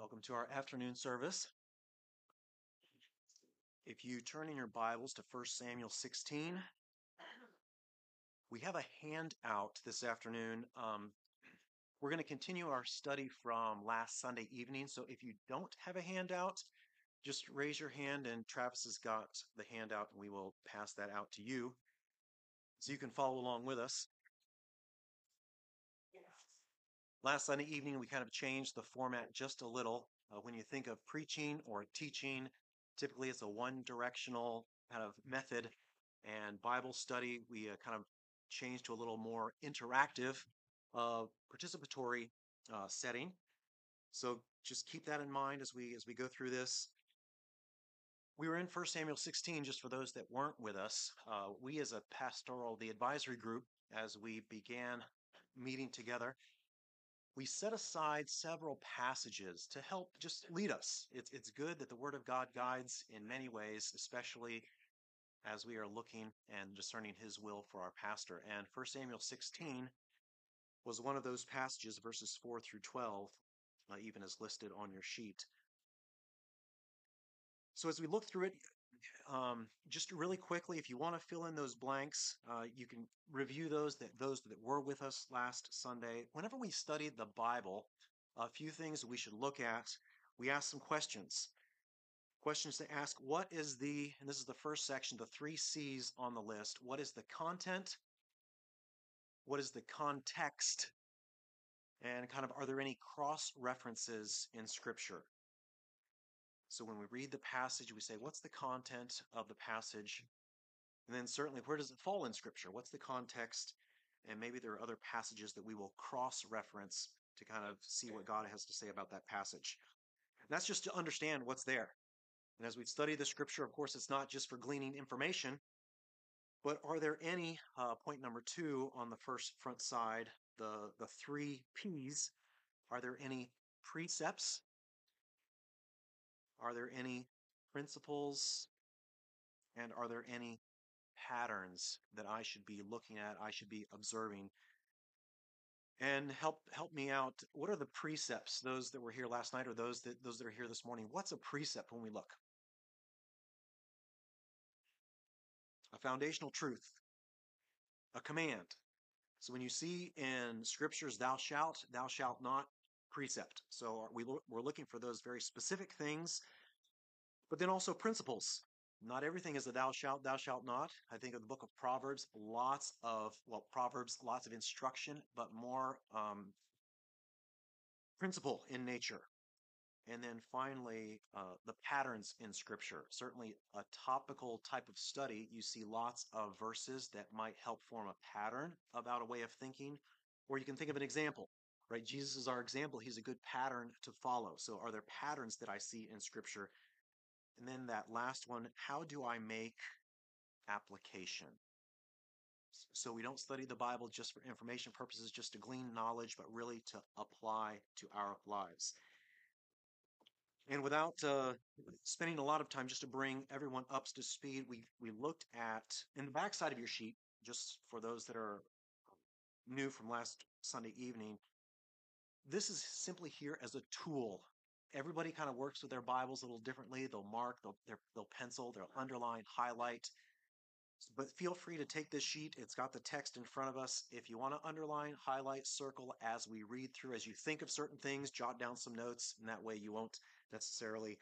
Welcome to our afternoon service. If you turn in your Bibles to 1 Samuel 16, we have a handout this afternoon. Um, we're going to continue our study from last Sunday evening. So if you don't have a handout, just raise your hand and Travis has got the handout and we will pass that out to you so you can follow along with us. Last Sunday evening, we kind of changed the format just a little. Uh, when you think of preaching or teaching, typically it's a one directional kind of method. And Bible study, we uh, kind of changed to a little more interactive, uh, participatory uh, setting. So just keep that in mind as we as we go through this. We were in 1 Samuel 16, just for those that weren't with us. Uh, we, as a pastoral, the advisory group, as we began meeting together, we set aside several passages to help just lead us. It's, it's good that the Word of God guides in many ways, especially as we are looking and discerning His will for our pastor. And 1 Samuel 16 was one of those passages, verses 4 through 12, uh, even as listed on your sheet. So as we look through it, um, just really quickly, if you want to fill in those blanks, uh, you can review those that those that were with us last Sunday. Whenever we studied the Bible, a few things we should look at. We ask some questions. Questions to ask: What is the? And this is the first section, the three C's on the list. What is the content? What is the context? And kind of, are there any cross references in Scripture? So when we read the passage, we say, what's the content of the passage? And then certainly, where does it fall in Scripture? What's the context? And maybe there are other passages that we will cross reference to kind of see what God has to say about that passage. And that's just to understand what's there. And as we study the Scripture, of course, it's not just for gleaning information, but are there any, uh, point number two on the first front side, the, the three P's, are there any precepts are there any principles and are there any patterns that I should be looking at, I should be observing? And help help me out. What are the precepts? Those that were here last night or those that those that are here this morning? What's a precept when we look? A foundational truth. A command. So when you see in scriptures, thou shalt, thou shalt not, precept. So we we're looking for those very specific things, but then also principles. Not everything is a thou shalt, thou shalt not. I think of the book of Proverbs, lots of, well, Proverbs, lots of instruction, but more um, principle in nature. And then finally, uh, the patterns in Scripture. Certainly, a topical type of study, you see lots of verses that might help form a pattern about a way of thinking, or you can think of an example right? Jesus is our example. He's a good pattern to follow. So, are there patterns that I see in Scripture? And then that last one how do I make application? So, we don't study the Bible just for information purposes, just to glean knowledge, but really to apply to our lives. And without uh, spending a lot of time just to bring everyone up to speed, we, we looked at, in the backside of your sheet, just for those that are new from last Sunday evening, this is simply here as a tool. Everybody kind of works with their Bibles a little differently. They'll mark, they'll, they'll pencil, they'll underline, highlight. But feel free to take this sheet. It's got the text in front of us. If you want to underline, highlight, circle as we read through, as you think of certain things, jot down some notes, and that way you won't necessarily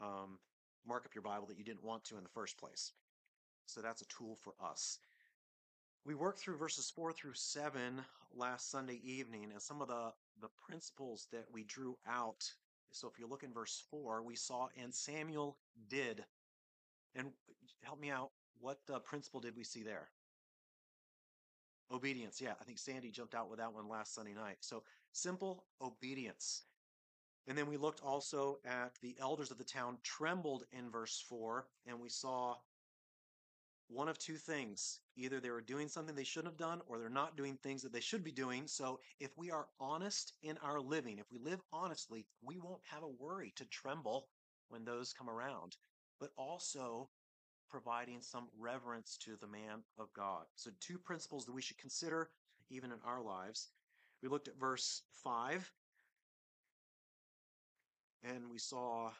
um, mark up your Bible that you didn't want to in the first place. So that's a tool for us. We worked through verses 4 through 7 last Sunday evening, and some of the, the principles that we drew out. So if you look in verse 4, we saw, and Samuel did. And help me out, what uh, principle did we see there? Obedience. Yeah, I think Sandy jumped out with that one last Sunday night. So simple obedience. And then we looked also at the elders of the town trembled in verse 4, and we saw one of two things. Either they were doing something they shouldn't have done, or they're not doing things that they should be doing. So if we are honest in our living, if we live honestly, we won't have a worry to tremble when those come around. But also providing some reverence to the man of God. So, two principles that we should consider even in our lives. We looked at verse 5 And we saw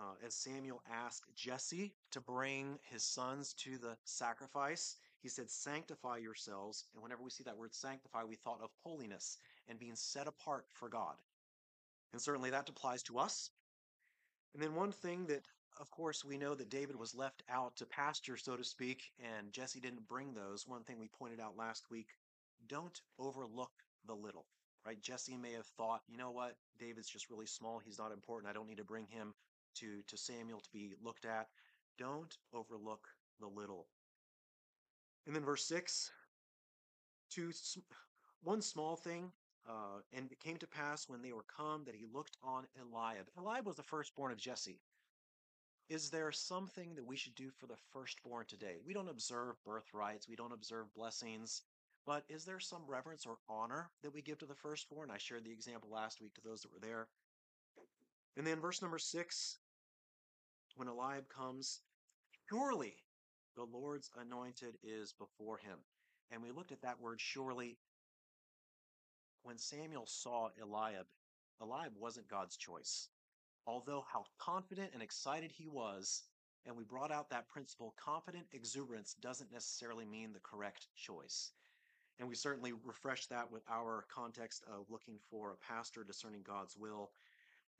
uh, as Samuel asked Jesse to bring his sons to the sacrifice, he said, Sanctify yourselves. And whenever we see that word sanctify, we thought of holiness and being set apart for God. And certainly that applies to us. And then one thing that, of course, we know that David was left out to pasture, so to speak, and Jesse didn't bring those. One thing we pointed out last week don't overlook the little, right? Jesse may have thought, you know what? David's just really small. He's not important. I don't need to bring him to, to Samuel to be looked at. Don't overlook the little. And then verse 6 two, one small thing uh, and it came to pass when they were come that he looked on Eliab. Eliab was the firstborn of Jesse. Is there something that we should do for the firstborn today? We don't observe birthrights, we don't observe blessings, but is there some reverence or honor that we give to the firstborn? I shared the example last week to those that were there. And then verse number six, when Eliab comes, surely the Lord's anointed is before him. And we looked at that word surely when Samuel saw Eliab, Eliab wasn't God's choice. Although how confident and excited he was, and we brought out that principle, confident exuberance doesn't necessarily mean the correct choice. And we certainly refreshed that with our context of looking for a pastor discerning God's will.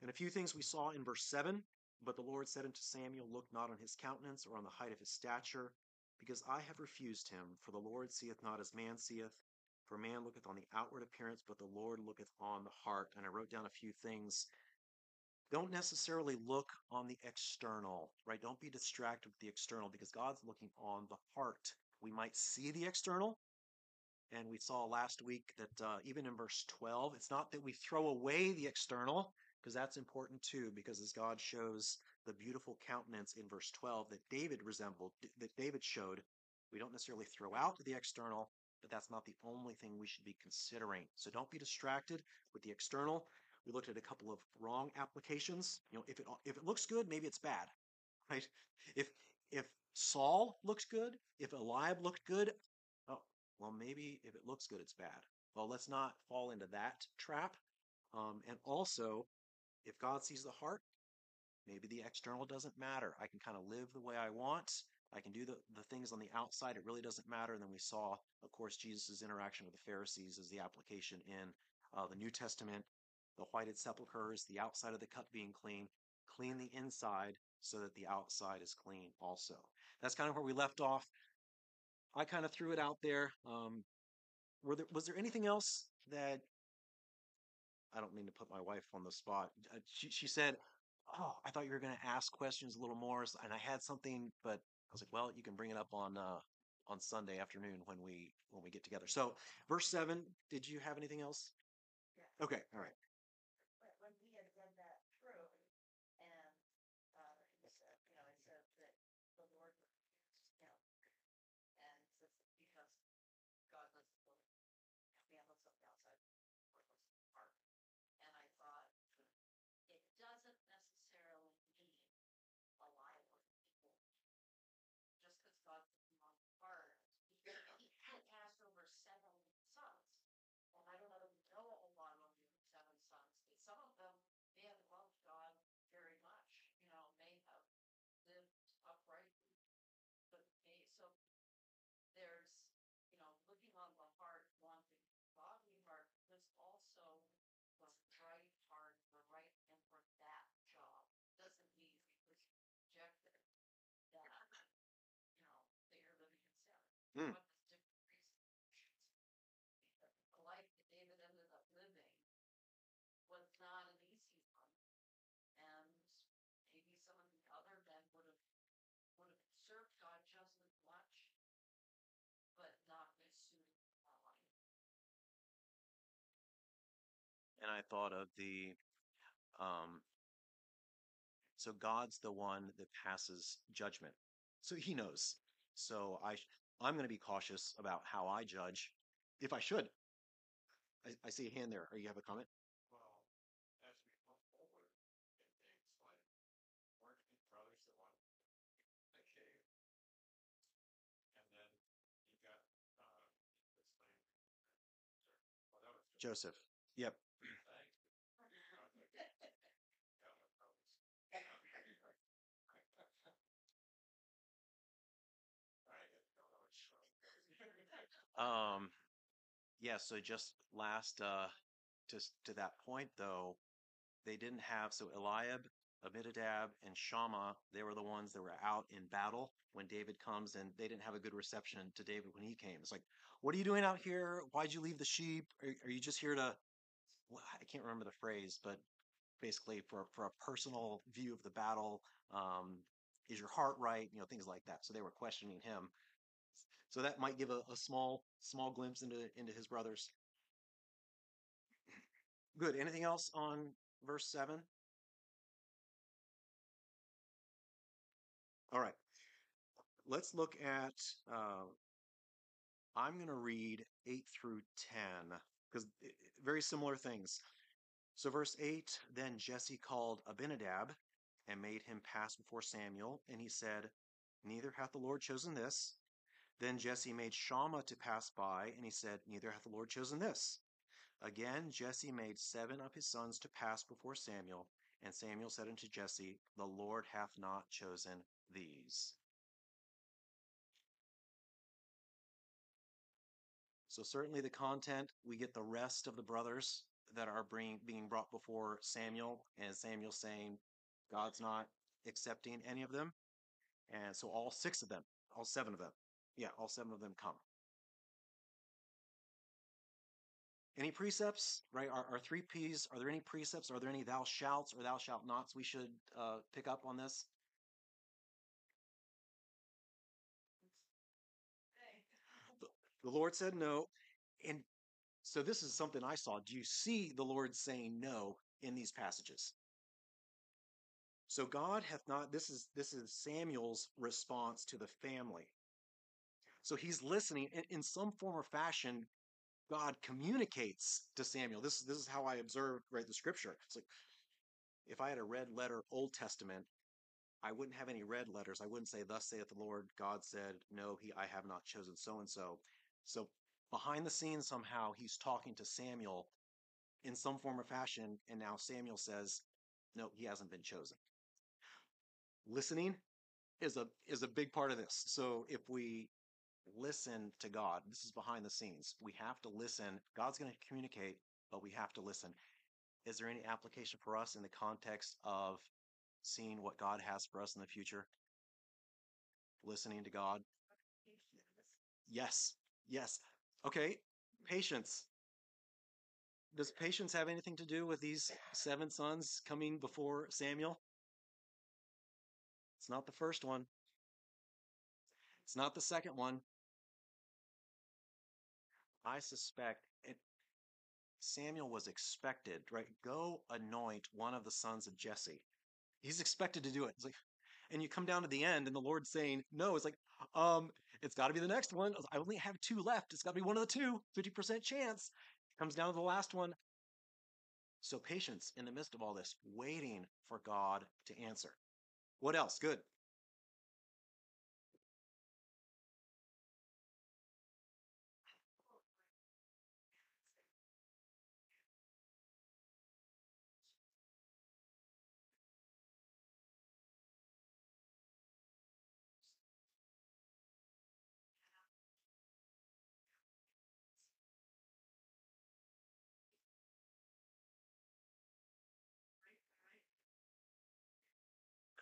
And a few things we saw in verse 7 But the Lord said unto Samuel, Look not on his countenance or on the height of his stature, because I have refused him. For the Lord seeth not as man seeth. For man looketh on the outward appearance, but the Lord looketh on the heart. And I wrote down a few things. Don't necessarily look on the external, right? Don't be distracted with the external because God's looking on the heart. We might see the external, and we saw last week that uh, even in verse 12, it's not that we throw away the external, because that's important too, because as God shows the beautiful countenance in verse 12 that David resembled, that David showed, we don't necessarily throw out the external, but that's not the only thing we should be considering. So don't be distracted with the external. We looked at a couple of wrong applications. You know, if it if it looks good, maybe it's bad, right? If if Saul looks good, if Eliab looked good, oh well, maybe if it looks good, it's bad. Well, let's not fall into that trap. Um, and also, if God sees the heart, maybe the external doesn't matter. I can kind of live the way I want. I can do the, the things on the outside. It really doesn't matter. And then we saw, of course, Jesus' interaction with the Pharisees as the application in uh, the New Testament. The whited sepulchres, the outside of the cup being clean, clean the inside so that the outside is clean also. That's kind of where we left off. I kind of threw it out there. Um, were there was there anything else that I don't mean to put my wife on the spot. Uh, she she said, "Oh, I thought you were going to ask questions a little more," and I had something, but I was like, well, you can bring it up on uh, on Sunday afternoon when we when we get together. So, verse seven. Did you have anything else? Okay. All right. When we had done that through, and uh, he said, you know, it said that the Lord refused him, and it says that because God looks at the man looks on the outside, Lord looks at the heart, and I thought it doesn't necessarily mean a lie or evil just because God put him on the heart. He had passed over seven sons. And I don't know that we know a whole lot of the seven sons, but some of them may have loved God very much, you know, may have lived uprightly. But may so there's, you know, looking on the heart, wanting godly heart, there's also the right heart, the right and for that job. Doesn't mean because you rejected that, you know, that you're living in sin. Mm. God has different reasons. The life that David ended up living was not an easy one. And maybe some of the other men would have would have served God just as much, but not as soon as life. And I thought of the um. So God's the one that passes judgment. So He knows. So I I'm going to be cautious about how I judge, if I should. I, I see a hand there. Or you have a comment? Well, as we move forward in things like weren't his brothers the one in the cave? And then he got uh this thing. Well, that was Joseph. Yep. Thanks. Yeah, no problem. Um, yeah, so just last uh just to that point though, they didn't have so Eliab, Abinadab, and Shammah, they were the ones that were out in battle when David comes and they didn't have a good reception to David when he came. It's like, what are you doing out here? Why'd you leave the sheep? Are, are you just here to well, I can't remember the phrase, but basically for for a personal view of the battle, um, is your heart right? You know, things like that. So they were questioning him. So that might give a, a small small glimpse into into his brothers. Good. Anything else on verse seven? All right. Let's look at. Uh, I'm going to read eight through ten because very similar things. So, verse 8 Then Jesse called Abinadab and made him pass before Samuel, and he said, Neither hath the Lord chosen this. Then Jesse made Shammah to pass by, and he said, Neither hath the Lord chosen this. Again, Jesse made seven of his sons to pass before Samuel, and Samuel said unto Jesse, The Lord hath not chosen these. So, certainly the content, we get the rest of the brothers that are bring, being brought before Samuel, and Samuel saying, God's not accepting any of them. And so all six of them, all seven of them, yeah, all seven of them come. Any precepts, right? Our, our three P's, are there any precepts? Are there any thou shalt or thou shalt nots we should uh, pick up on this? The Lord said no. And so this is something I saw. Do you see the Lord saying no in these passages? So God hath not this is this is Samuel's response to the family. So he's listening in, in some form or fashion God communicates to Samuel. This this is how I observed right the scripture. It's like if I had a red letter Old Testament, I wouldn't have any red letters. I wouldn't say thus saith the Lord. God said, "No, he I have not chosen so and so." So behind the scenes somehow he's talking to Samuel in some form or fashion and now Samuel says, "No, he hasn't been chosen." Listening is a is a big part of this. So if we listen to God. This is behind the scenes. We have to listen. God's going to communicate, but we have to listen. Is there any application for us in the context of seeing what God has for us in the future? Listening to God? Yes. Yes. Okay. Patience. Does patience have anything to do with these seven sons coming before Samuel? It's not the first one. It's not the second one. I suspect it, Samuel was expected, right? Go anoint one of the sons of Jesse. He's expected to do it. It's like, and you come down to the end, and the Lord's saying, "No." It's like, um, it's got to be the next one. I only have two left. It's got to be one of the two. Fifty percent chance. Comes down to the last one. So patience in the midst of all this, waiting for God to answer. What else? Good.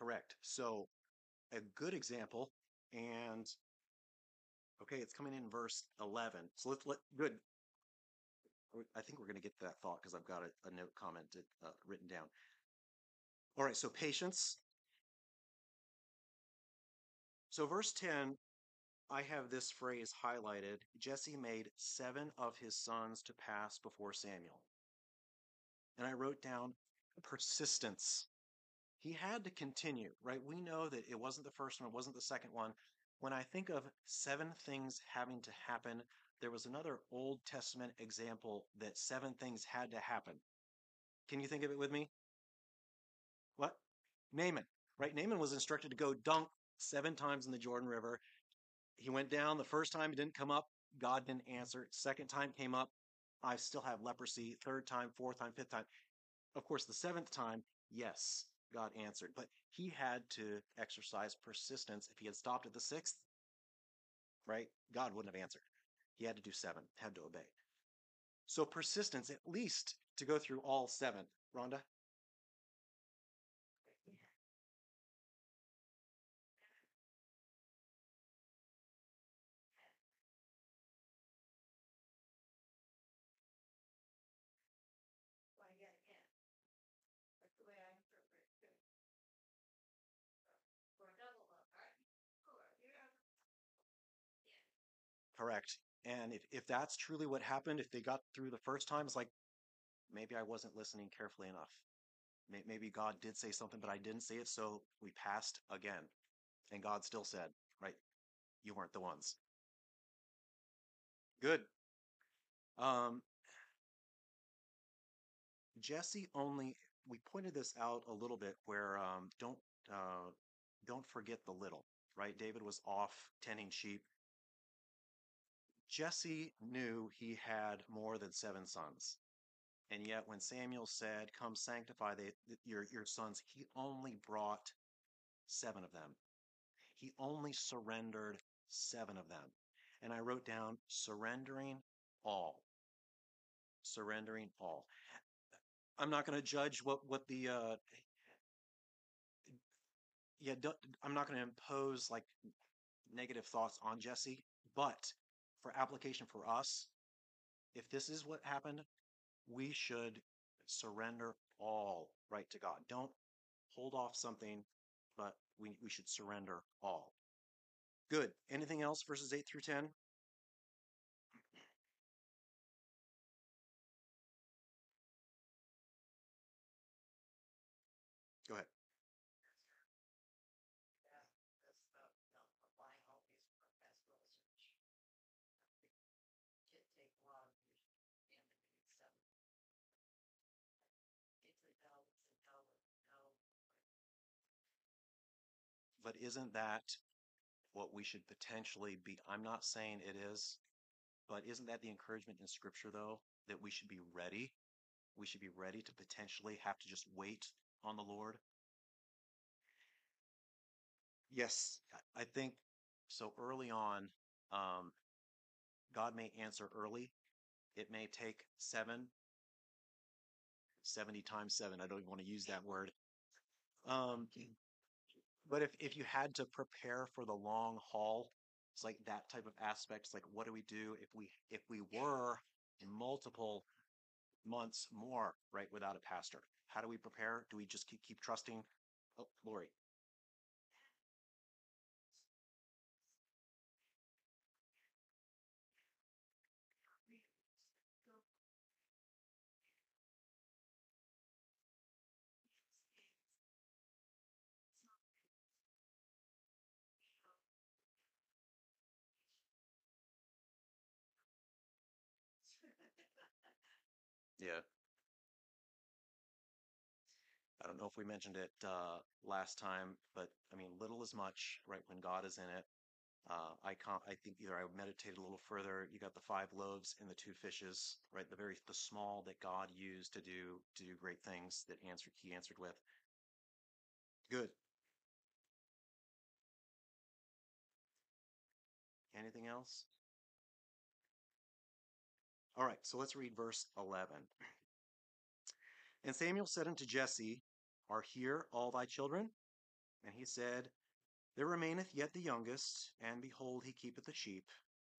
Correct. So a good example, and okay, it's coming in verse 11. So let's let good. I think we're going to get to that thought because I've got a, a note comment uh, written down. All right, so patience. So verse 10, I have this phrase highlighted. Jesse made seven of his sons to pass before Samuel. And I wrote down persistence he had to continue, right? We know that it wasn't the first one, it wasn't the second one. When I think of seven things having to happen, there was another Old Testament example that seven things had to happen. Can you think of it with me? What? Naaman, right? Naaman was instructed to go dunk seven times in the Jordan River. He went down. The first time it didn't come up. God didn't answer. Second time came up. I still have leprosy. Third time, fourth time, fifth time. Of course, the seventh time, yes, God answered. But he had to exercise persistence. If he had stopped at the sixth, right, God wouldn't have answered. He had to do seven, had to obey. So persistence, at least to go through all seven. Rhonda? Correct. And if, if that's truly what happened, if they got through the first time, it's like, maybe I wasn't listening carefully enough. Maybe God did say something, but I didn't say it, so we passed again. And God still said, right, you weren't the ones. Good. Um, Jesse only, we pointed this out a little bit where um, don't uh, don't forget the little, right? David was off tending sheep. Jesse knew he had more than seven sons. And yet when Samuel said, "Come sanctify the, your your sons," he only brought seven of them. He only surrendered seven of them. And I wrote down surrendering all. Surrendering all. I'm not going to judge what what the uh yeah, I'm not going to impose like negative thoughts on Jesse, but for application for us, if this is what happened, we should surrender all right to God. Don't hold off something, but we, we should surrender all. Good. Anything else, verses 8 through 10? Go ahead. Yeah, that's the, no, applying all these professional research. It take a lot of years and it's seven. It's a no, it's a no, no. But isn't that what we should potentially be? I'm not saying it is, but isn't that the encouragement in Scripture, though, that we should be ready? We should be ready to potentially have to just wait on the Lord. Yes, I think so. Early on, um, God may answer early. It may take seven, 70 times seven. I don't even want to use that word. Um, but if, if you had to prepare for the long haul, it's like that type of aspect. It's like, what do we do if we if we were multiple months more right without a pastor? How do we prepare? Do we just keep keep trusting? Oh, Lori. Yeah. I don't know if we mentioned it uh, last time, but I mean, little is much, right? When God is in it. Uh, I can't, I think either I meditated a little further. You got the five loaves and the two fishes, right? The very, the small that God used to do, to do great things that answered, he answered with. Good. Anything else? All right, so let's read verse 11. And Samuel said unto Jesse, Are here all thy children? And he said, There remaineth yet the youngest, and behold, he keepeth the sheep.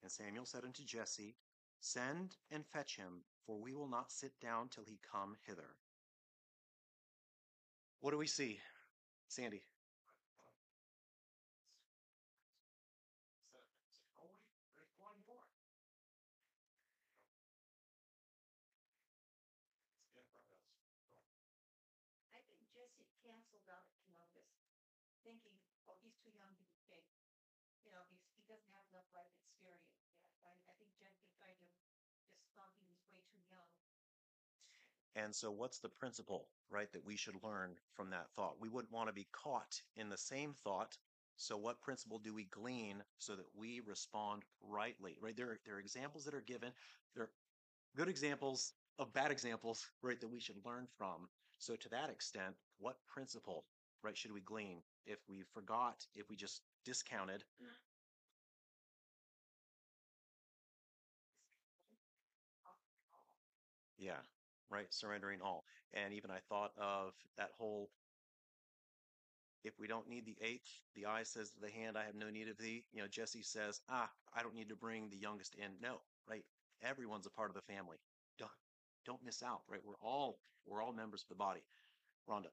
And Samuel said unto Jesse, Send and fetch him, for we will not sit down till he come hither. What do we see, Sandy? So, oh, wait, there's one more. It's in front of us. I think Jesse canceled out Columbus, thinking, oh, he's too young to be king. You know, he's, he doesn't have enough life experience yet. I, I think Jesse kind of just thought he was way too young. And so, what's the principle, right, that we should learn from that thought? We wouldn't want to be caught in the same thought. So, what principle do we glean so that we respond rightly, right? There, are- there are examples that are given. There are good examples of bad examples, right, that we should learn from. So, to that extent, what principle, right, should we glean? If we forgot, if we just discounted, Yeah, right. Surrendering all. And even I thought of that whole if we don't need the eighth, the eye says to the hand, I have no need of thee. You know, Jesse says, Ah, I don't need to bring the youngest in. No, right? Everyone's a part of the family. Don't don't miss out, right? We're all we're all members of the body. Rhonda.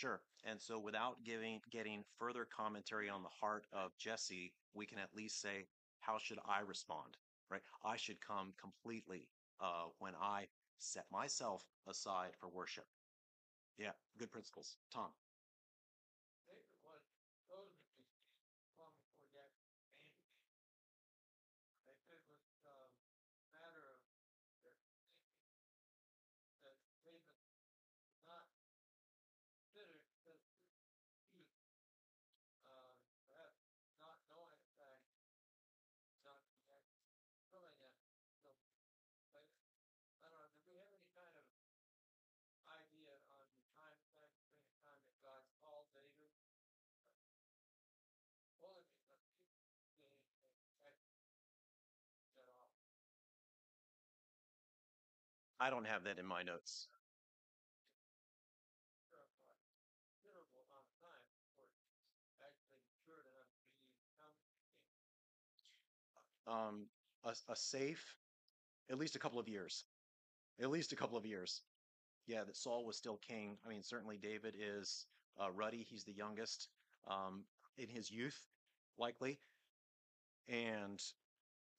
Sure. And so without giving getting further commentary on the heart of Jesse, we can at least say, how should I respond? Right? I should come completely uh, when I set myself aside for worship. Yeah, good principles. Tom. David was chosen to come before that man. If it was a matter of their thinking that David was not considered because he, uh, perhaps not knowing the fact, not connect- feeling that, so, but, I don't know, do we have any kind of idea on the time frame between the time that God called David? Well, it is, uh, the, the, that off. I don't have that in my notes. Um, a, a safe, at least a couple of years. At least a couple of years. Yeah, that Saul was still king. I mean, certainly David is uh, ruddy. He's the youngest um, in his youth, likely. And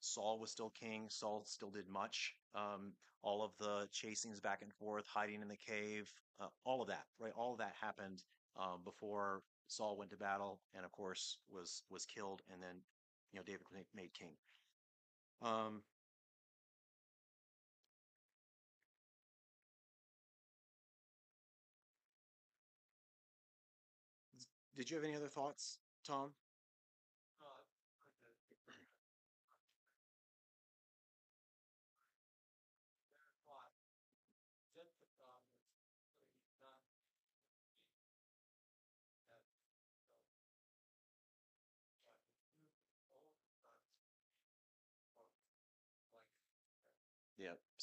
Saul was still king. Saul still did much. Um, all of the chasings back and forth, hiding in the cave, uh, all of that, right? All of that happened um, before Saul went to battle, and of course was was killed, and then you know David made king. Um, did you have any other thoughts, Tom?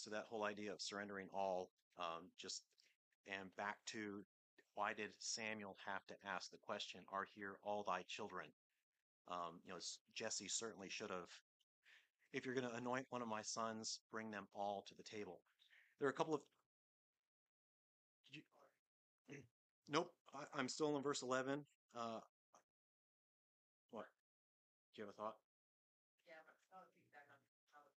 So that whole idea of surrendering all, um, just and back to why did Samuel have to ask the question, "Are here all thy children?" Um, you know, Jesse certainly should have. If you're going to anoint one of my sons, bring them all to the table. There are a couple of. You? Nope. I, I'm still in verse 11. Uh, what? Do you have a thought? Yeah, but I'll be back on, I'll-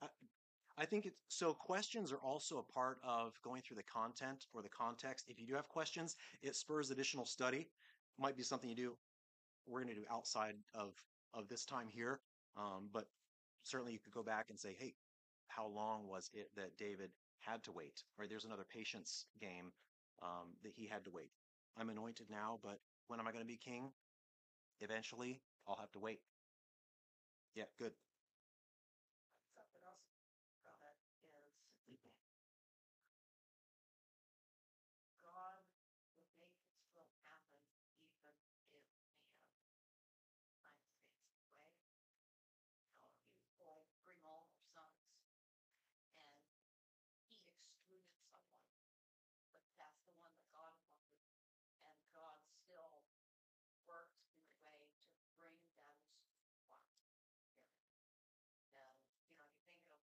I, I, I think it's so questions are also a part of going through the content or the context. If you do have questions, it spurs additional study. Might be something you do. We're going to do outside of of this time here, um, but certainly you could go back and say, "Hey, how long was it that David had to wait?" Right? There's another patience game um, that he had to wait. I'm anointed now, but when am I going to be king? Eventually, I'll have to wait. Yeah, good. something else from it is God would make his will happen even if man finds things way. You know, he was born, bring all her sons. And he excluded someone. But that's the one that God wanted. And God still worked in a way to bring those one. And, you know, you think of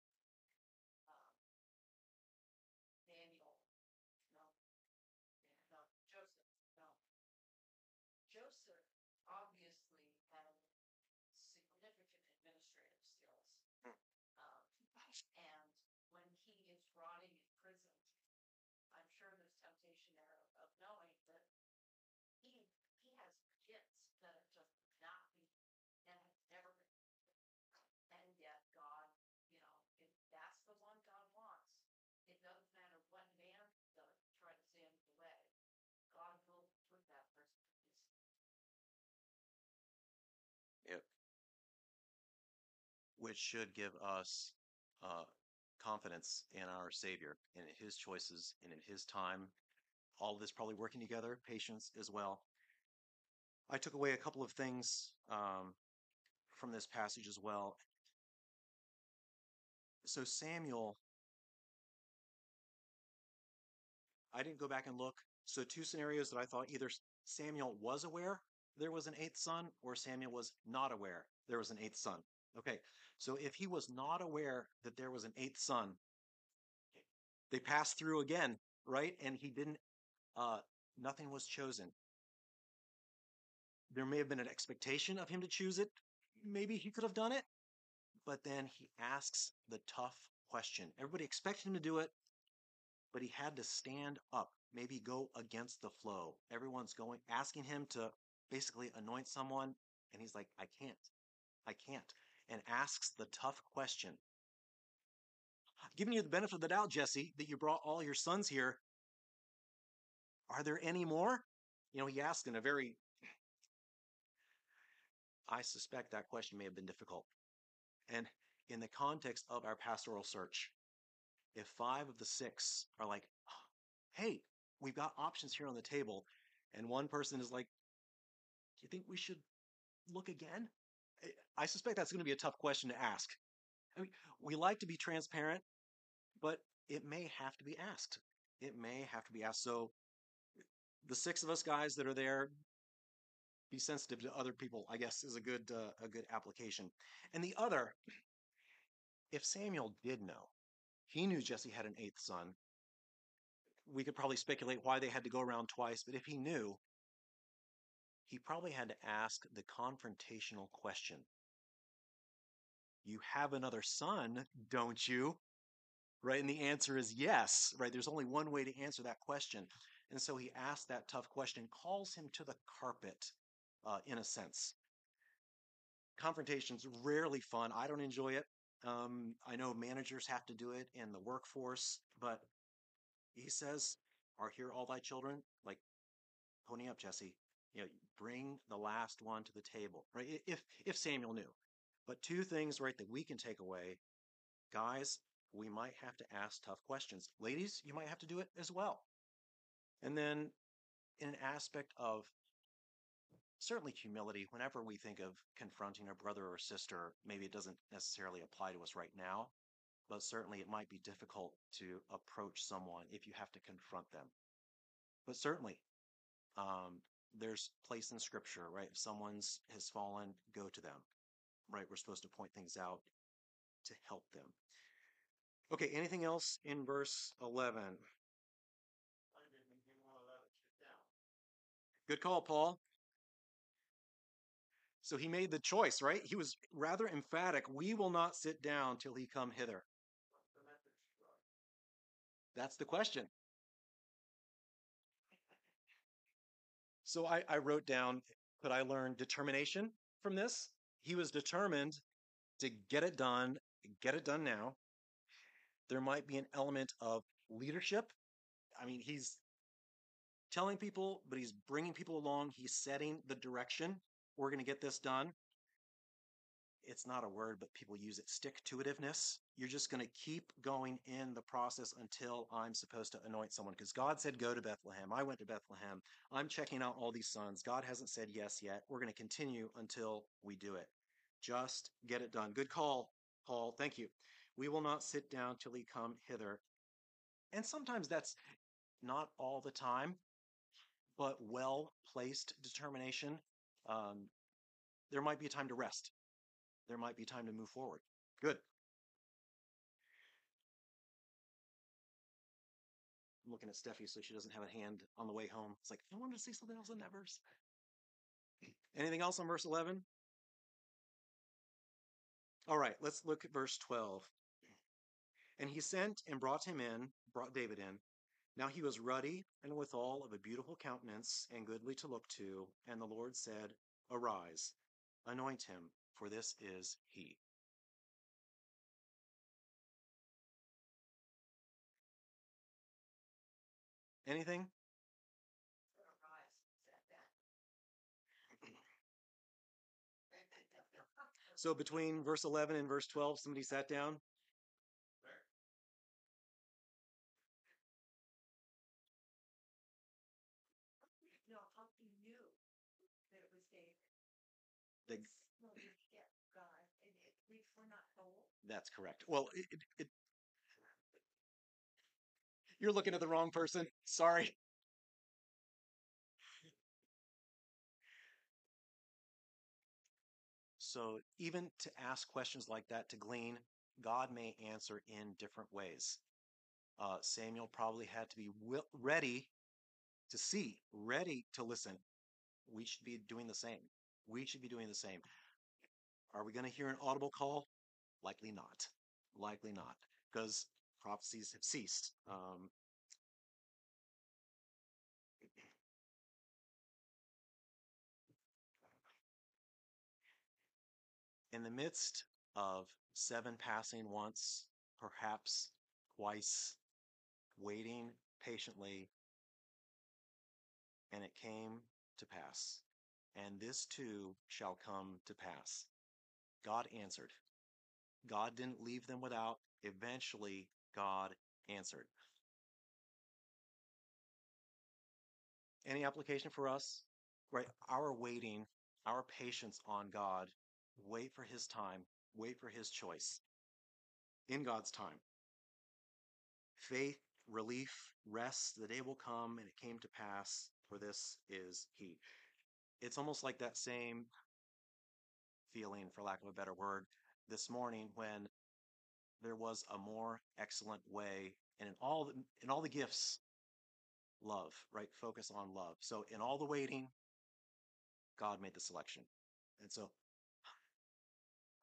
um, Daniel, no, no, Joseph, no. Joseph obviously had significant administrative skills. Um, and when he is rotting in prison, I'm sure there's temptation there of, of knowing that he, he has kids that are just not be, and have never been and yet God, you know, if that's the one God wants, it doesn't matter what man does try to stand in the way. God will put that person in his Yep. Which should give us uh, confidence in our Savior and in His choices and in His time. All of this probably working together, patience as well. I took away a couple of things um, from this passage as well. So, Samuel, I didn't go back and look. So, two scenarios that I thought either Samuel was aware there was an eighth son or Samuel was not aware there was an eighth son. Okay, so if he was not aware that there was an eighth son, they passed through again, right? And he didn't, uh, nothing was chosen. There may have been an expectation of him to choose it. Maybe he could have done it. But then he asks the tough question. Everybody expected him to do it, but he had to stand up, maybe go against the flow. Everyone's going, asking him to basically anoint someone, and he's like, I can't. I can't. And asks the tough question. Giving you the benefit of the doubt, Jesse, that you brought all your sons here. Are there any more? You know, he asked in a very I suspect that question may have been difficult. And in the context of our pastoral search, if five of the six are like, hey, we've got options here on the table, and one person is like, do you think we should look again? I suspect that's going to be a tough question to ask. I mean, we like to be transparent, but it may have to be asked. It may have to be asked. So, the six of us guys that are there, be sensitive to other people, I guess, is a good uh, a good application. And the other, if Samuel did know, he knew Jesse had an eighth son. We could probably speculate why they had to go around twice, but if he knew, he probably had to ask the confrontational question. You have another son, don't you? Right? And the answer is yes, right? There's only one way to answer that question. And so he asks that tough question, calls him to the carpet, uh, in a sense. Confrontation's rarely fun. I don't enjoy it. Um, I know managers have to do it in the workforce, but he says, Are here all thy children? Like, pony up, Jesse. You know, bring the last one to the table, right? If if Samuel knew. But two things, right, that we can take away. Guys, we might have to ask tough questions. Ladies, you might have to do it as well. And then in an aspect of certainly humility whenever we think of confronting a brother or sister maybe it doesn't necessarily apply to us right now but certainly it might be difficult to approach someone if you have to confront them but certainly um, there's place in scripture right if someone's has fallen go to them right we're supposed to point things out to help them okay anything else in verse 11 good call paul so he made the choice, right? He was rather emphatic. We will not sit down till he come hither. That's the question. So I, I wrote down, could I learn determination from this? He was determined to get it done, get it done now. There might be an element of leadership. I mean, he's telling people, but he's bringing people along. He's setting the direction we're going to get this done. It's not a word, but people use it stick to itiveness. You're just going to keep going in the process until I'm supposed to anoint someone. Because God said, go to Bethlehem. I went to Bethlehem. I'm checking out all these sons. God hasn't said yes yet. We're going to continue until we do it. Just get it done. Good call, Paul. Thank you. We will not sit down till he come hither. And sometimes that's not all the time, but well placed determination um, there might be a time to rest. There might be time to move forward. Good. I'm looking at Steffi so she doesn't have a hand on the way home. It's like, I wanted to say something else in that verse. Anything else on verse 11? All right, let's look at verse 12. And he sent and brought him in, brought David in, now he was ruddy and withal of a beautiful countenance and goodly to look to. And the Lord said, Arise, anoint him, for this is he. Anything? So between verse 11 and verse 12, somebody sat down. No, how knew that it was David. The, that's correct. Well, it, it, it, you're looking at the wrong person. Sorry. So even to ask questions like that to glean, God may answer in different ways. Uh, Samuel probably had to be wi- ready to see, ready to listen. We should be doing the same. We should be doing the same. Are we going to hear an audible call? Likely not. Likely not, because prophecies have ceased. Um, in the midst of seven passing once, perhaps twice, waiting patiently, and it came to pass. And this too shall come to pass. God answered. God didn't leave them without. Eventually, God answered. Any application for us? Right? Our waiting, our patience on God, wait for His time, wait for His choice in God's time. Faith, relief, rest, the day will come and it came to pass, for this is He. It's almost like that same feeling, for lack of a better word, this morning when there was a more excellent way and in all the, in all the gifts love right? Focus on love. So in all the waiting god made the selection. And so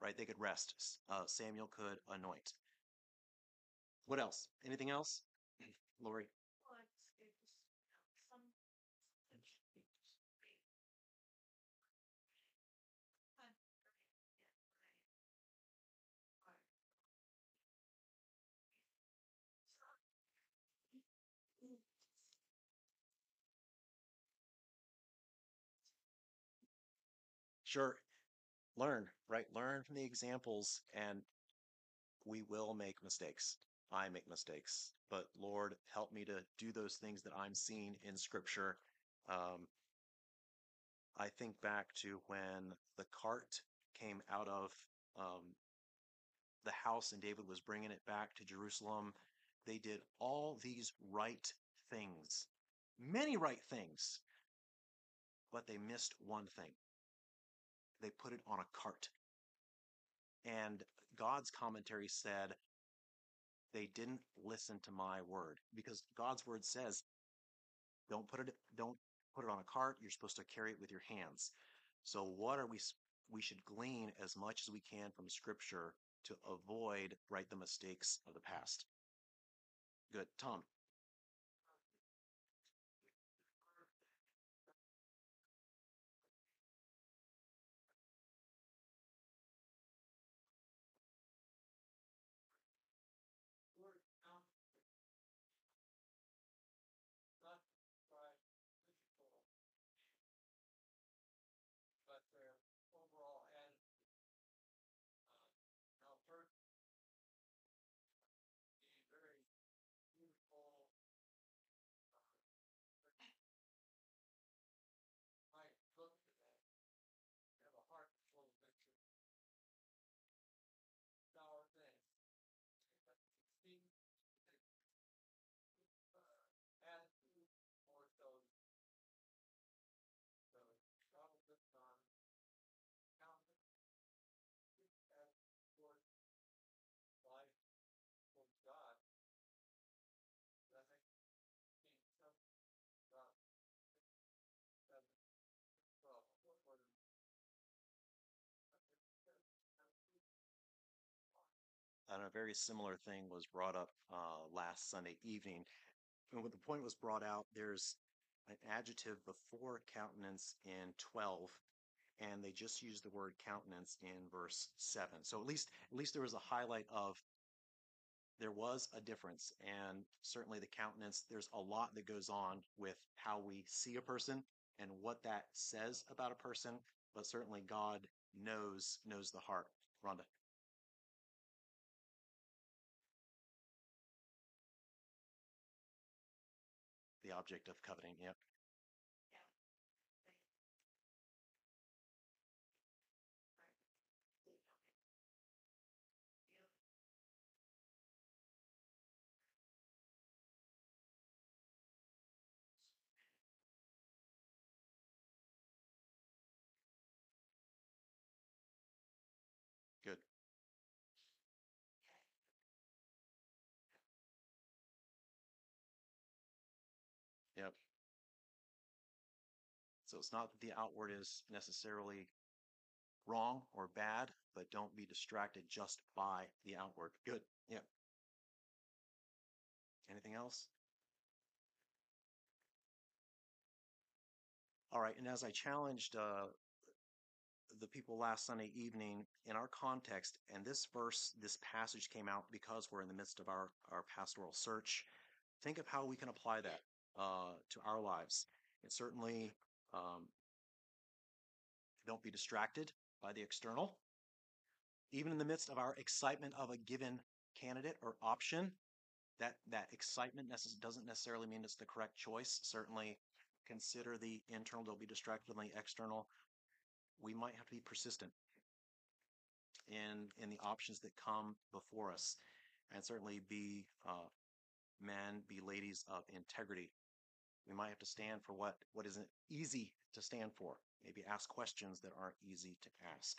right? They could rest. Uh, samuel could anoint. What else? Anything else? Lori Well, it's, it was, you know, some, some should be just be. Fun, right, yeah, right. Right. Mm. Sure learn right learn from the examples and we will make mistakes i make mistakes but lord help me to do those things that i'm seeing in scripture um, I think back to when the cart came out of um, the house and David was bringing it back to Jerusalem. They did all these right things, many right things, but they missed one thing. They put it on a cart. And God's commentary said they didn't listen to my word because God's word says don't put it don't put it on a cart you're supposed to carry it with your hands. So what are we we should glean as much as we can from scripture to avoid right the mistakes of the past. Good. Tom and a very similar thing was brought up uh, last sunday evening and when the point was brought out there's an adjective before countenance in 12 and they just used the word countenance in verse 7 so at least at least there was a highlight of there was a difference and certainly the countenance there's a lot that goes on with how we see a person and what that says about a person but certainly god knows knows the heart. Rhonda the object of coveting yep So it's not that the outward is necessarily wrong or bad, but don't be distracted just by the outward. Good. Yep. Anything else? All right. And as I challenged uh, the people last Sunday evening in our context, and this verse, this passage came out because we're in the midst of our, our pastoral search. Think of how we can apply that uh, to our lives. It certainly, um, don't be distracted by the external. Even in the midst of our excitement of a given candidate or option, that that excitement necess- doesn't necessarily mean it's the correct choice. Certainly, consider the internal. Don't be distracted by the external. We might have to be persistent in in the options that come before us, and certainly be uh, men, be ladies of integrity. We might have to stand for what what isn't easy to stand for. Maybe ask questions that aren't easy to ask.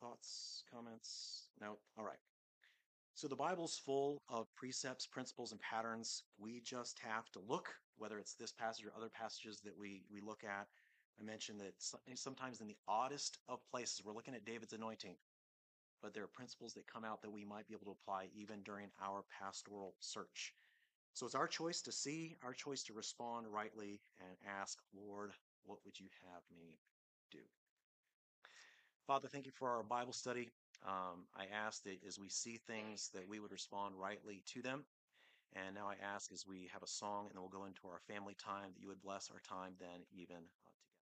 Thoughts, comments? No. All right. So the Bible's full of precepts, principles, and patterns. We just have to look, whether it's this passage or other passages that we we look at. I mentioned that sometimes in the oddest of places, we're looking at David's anointing, but there are principles that come out that we might be able to apply even during our pastoral search. So it's our choice to see, our choice to respond rightly and ask, Lord, what would you have me do? Father, thank you for our Bible study. Um, I ask that as we see things, that we would respond rightly to them. And now I ask as we have a song and then we'll go into our family time, that you would bless our time then even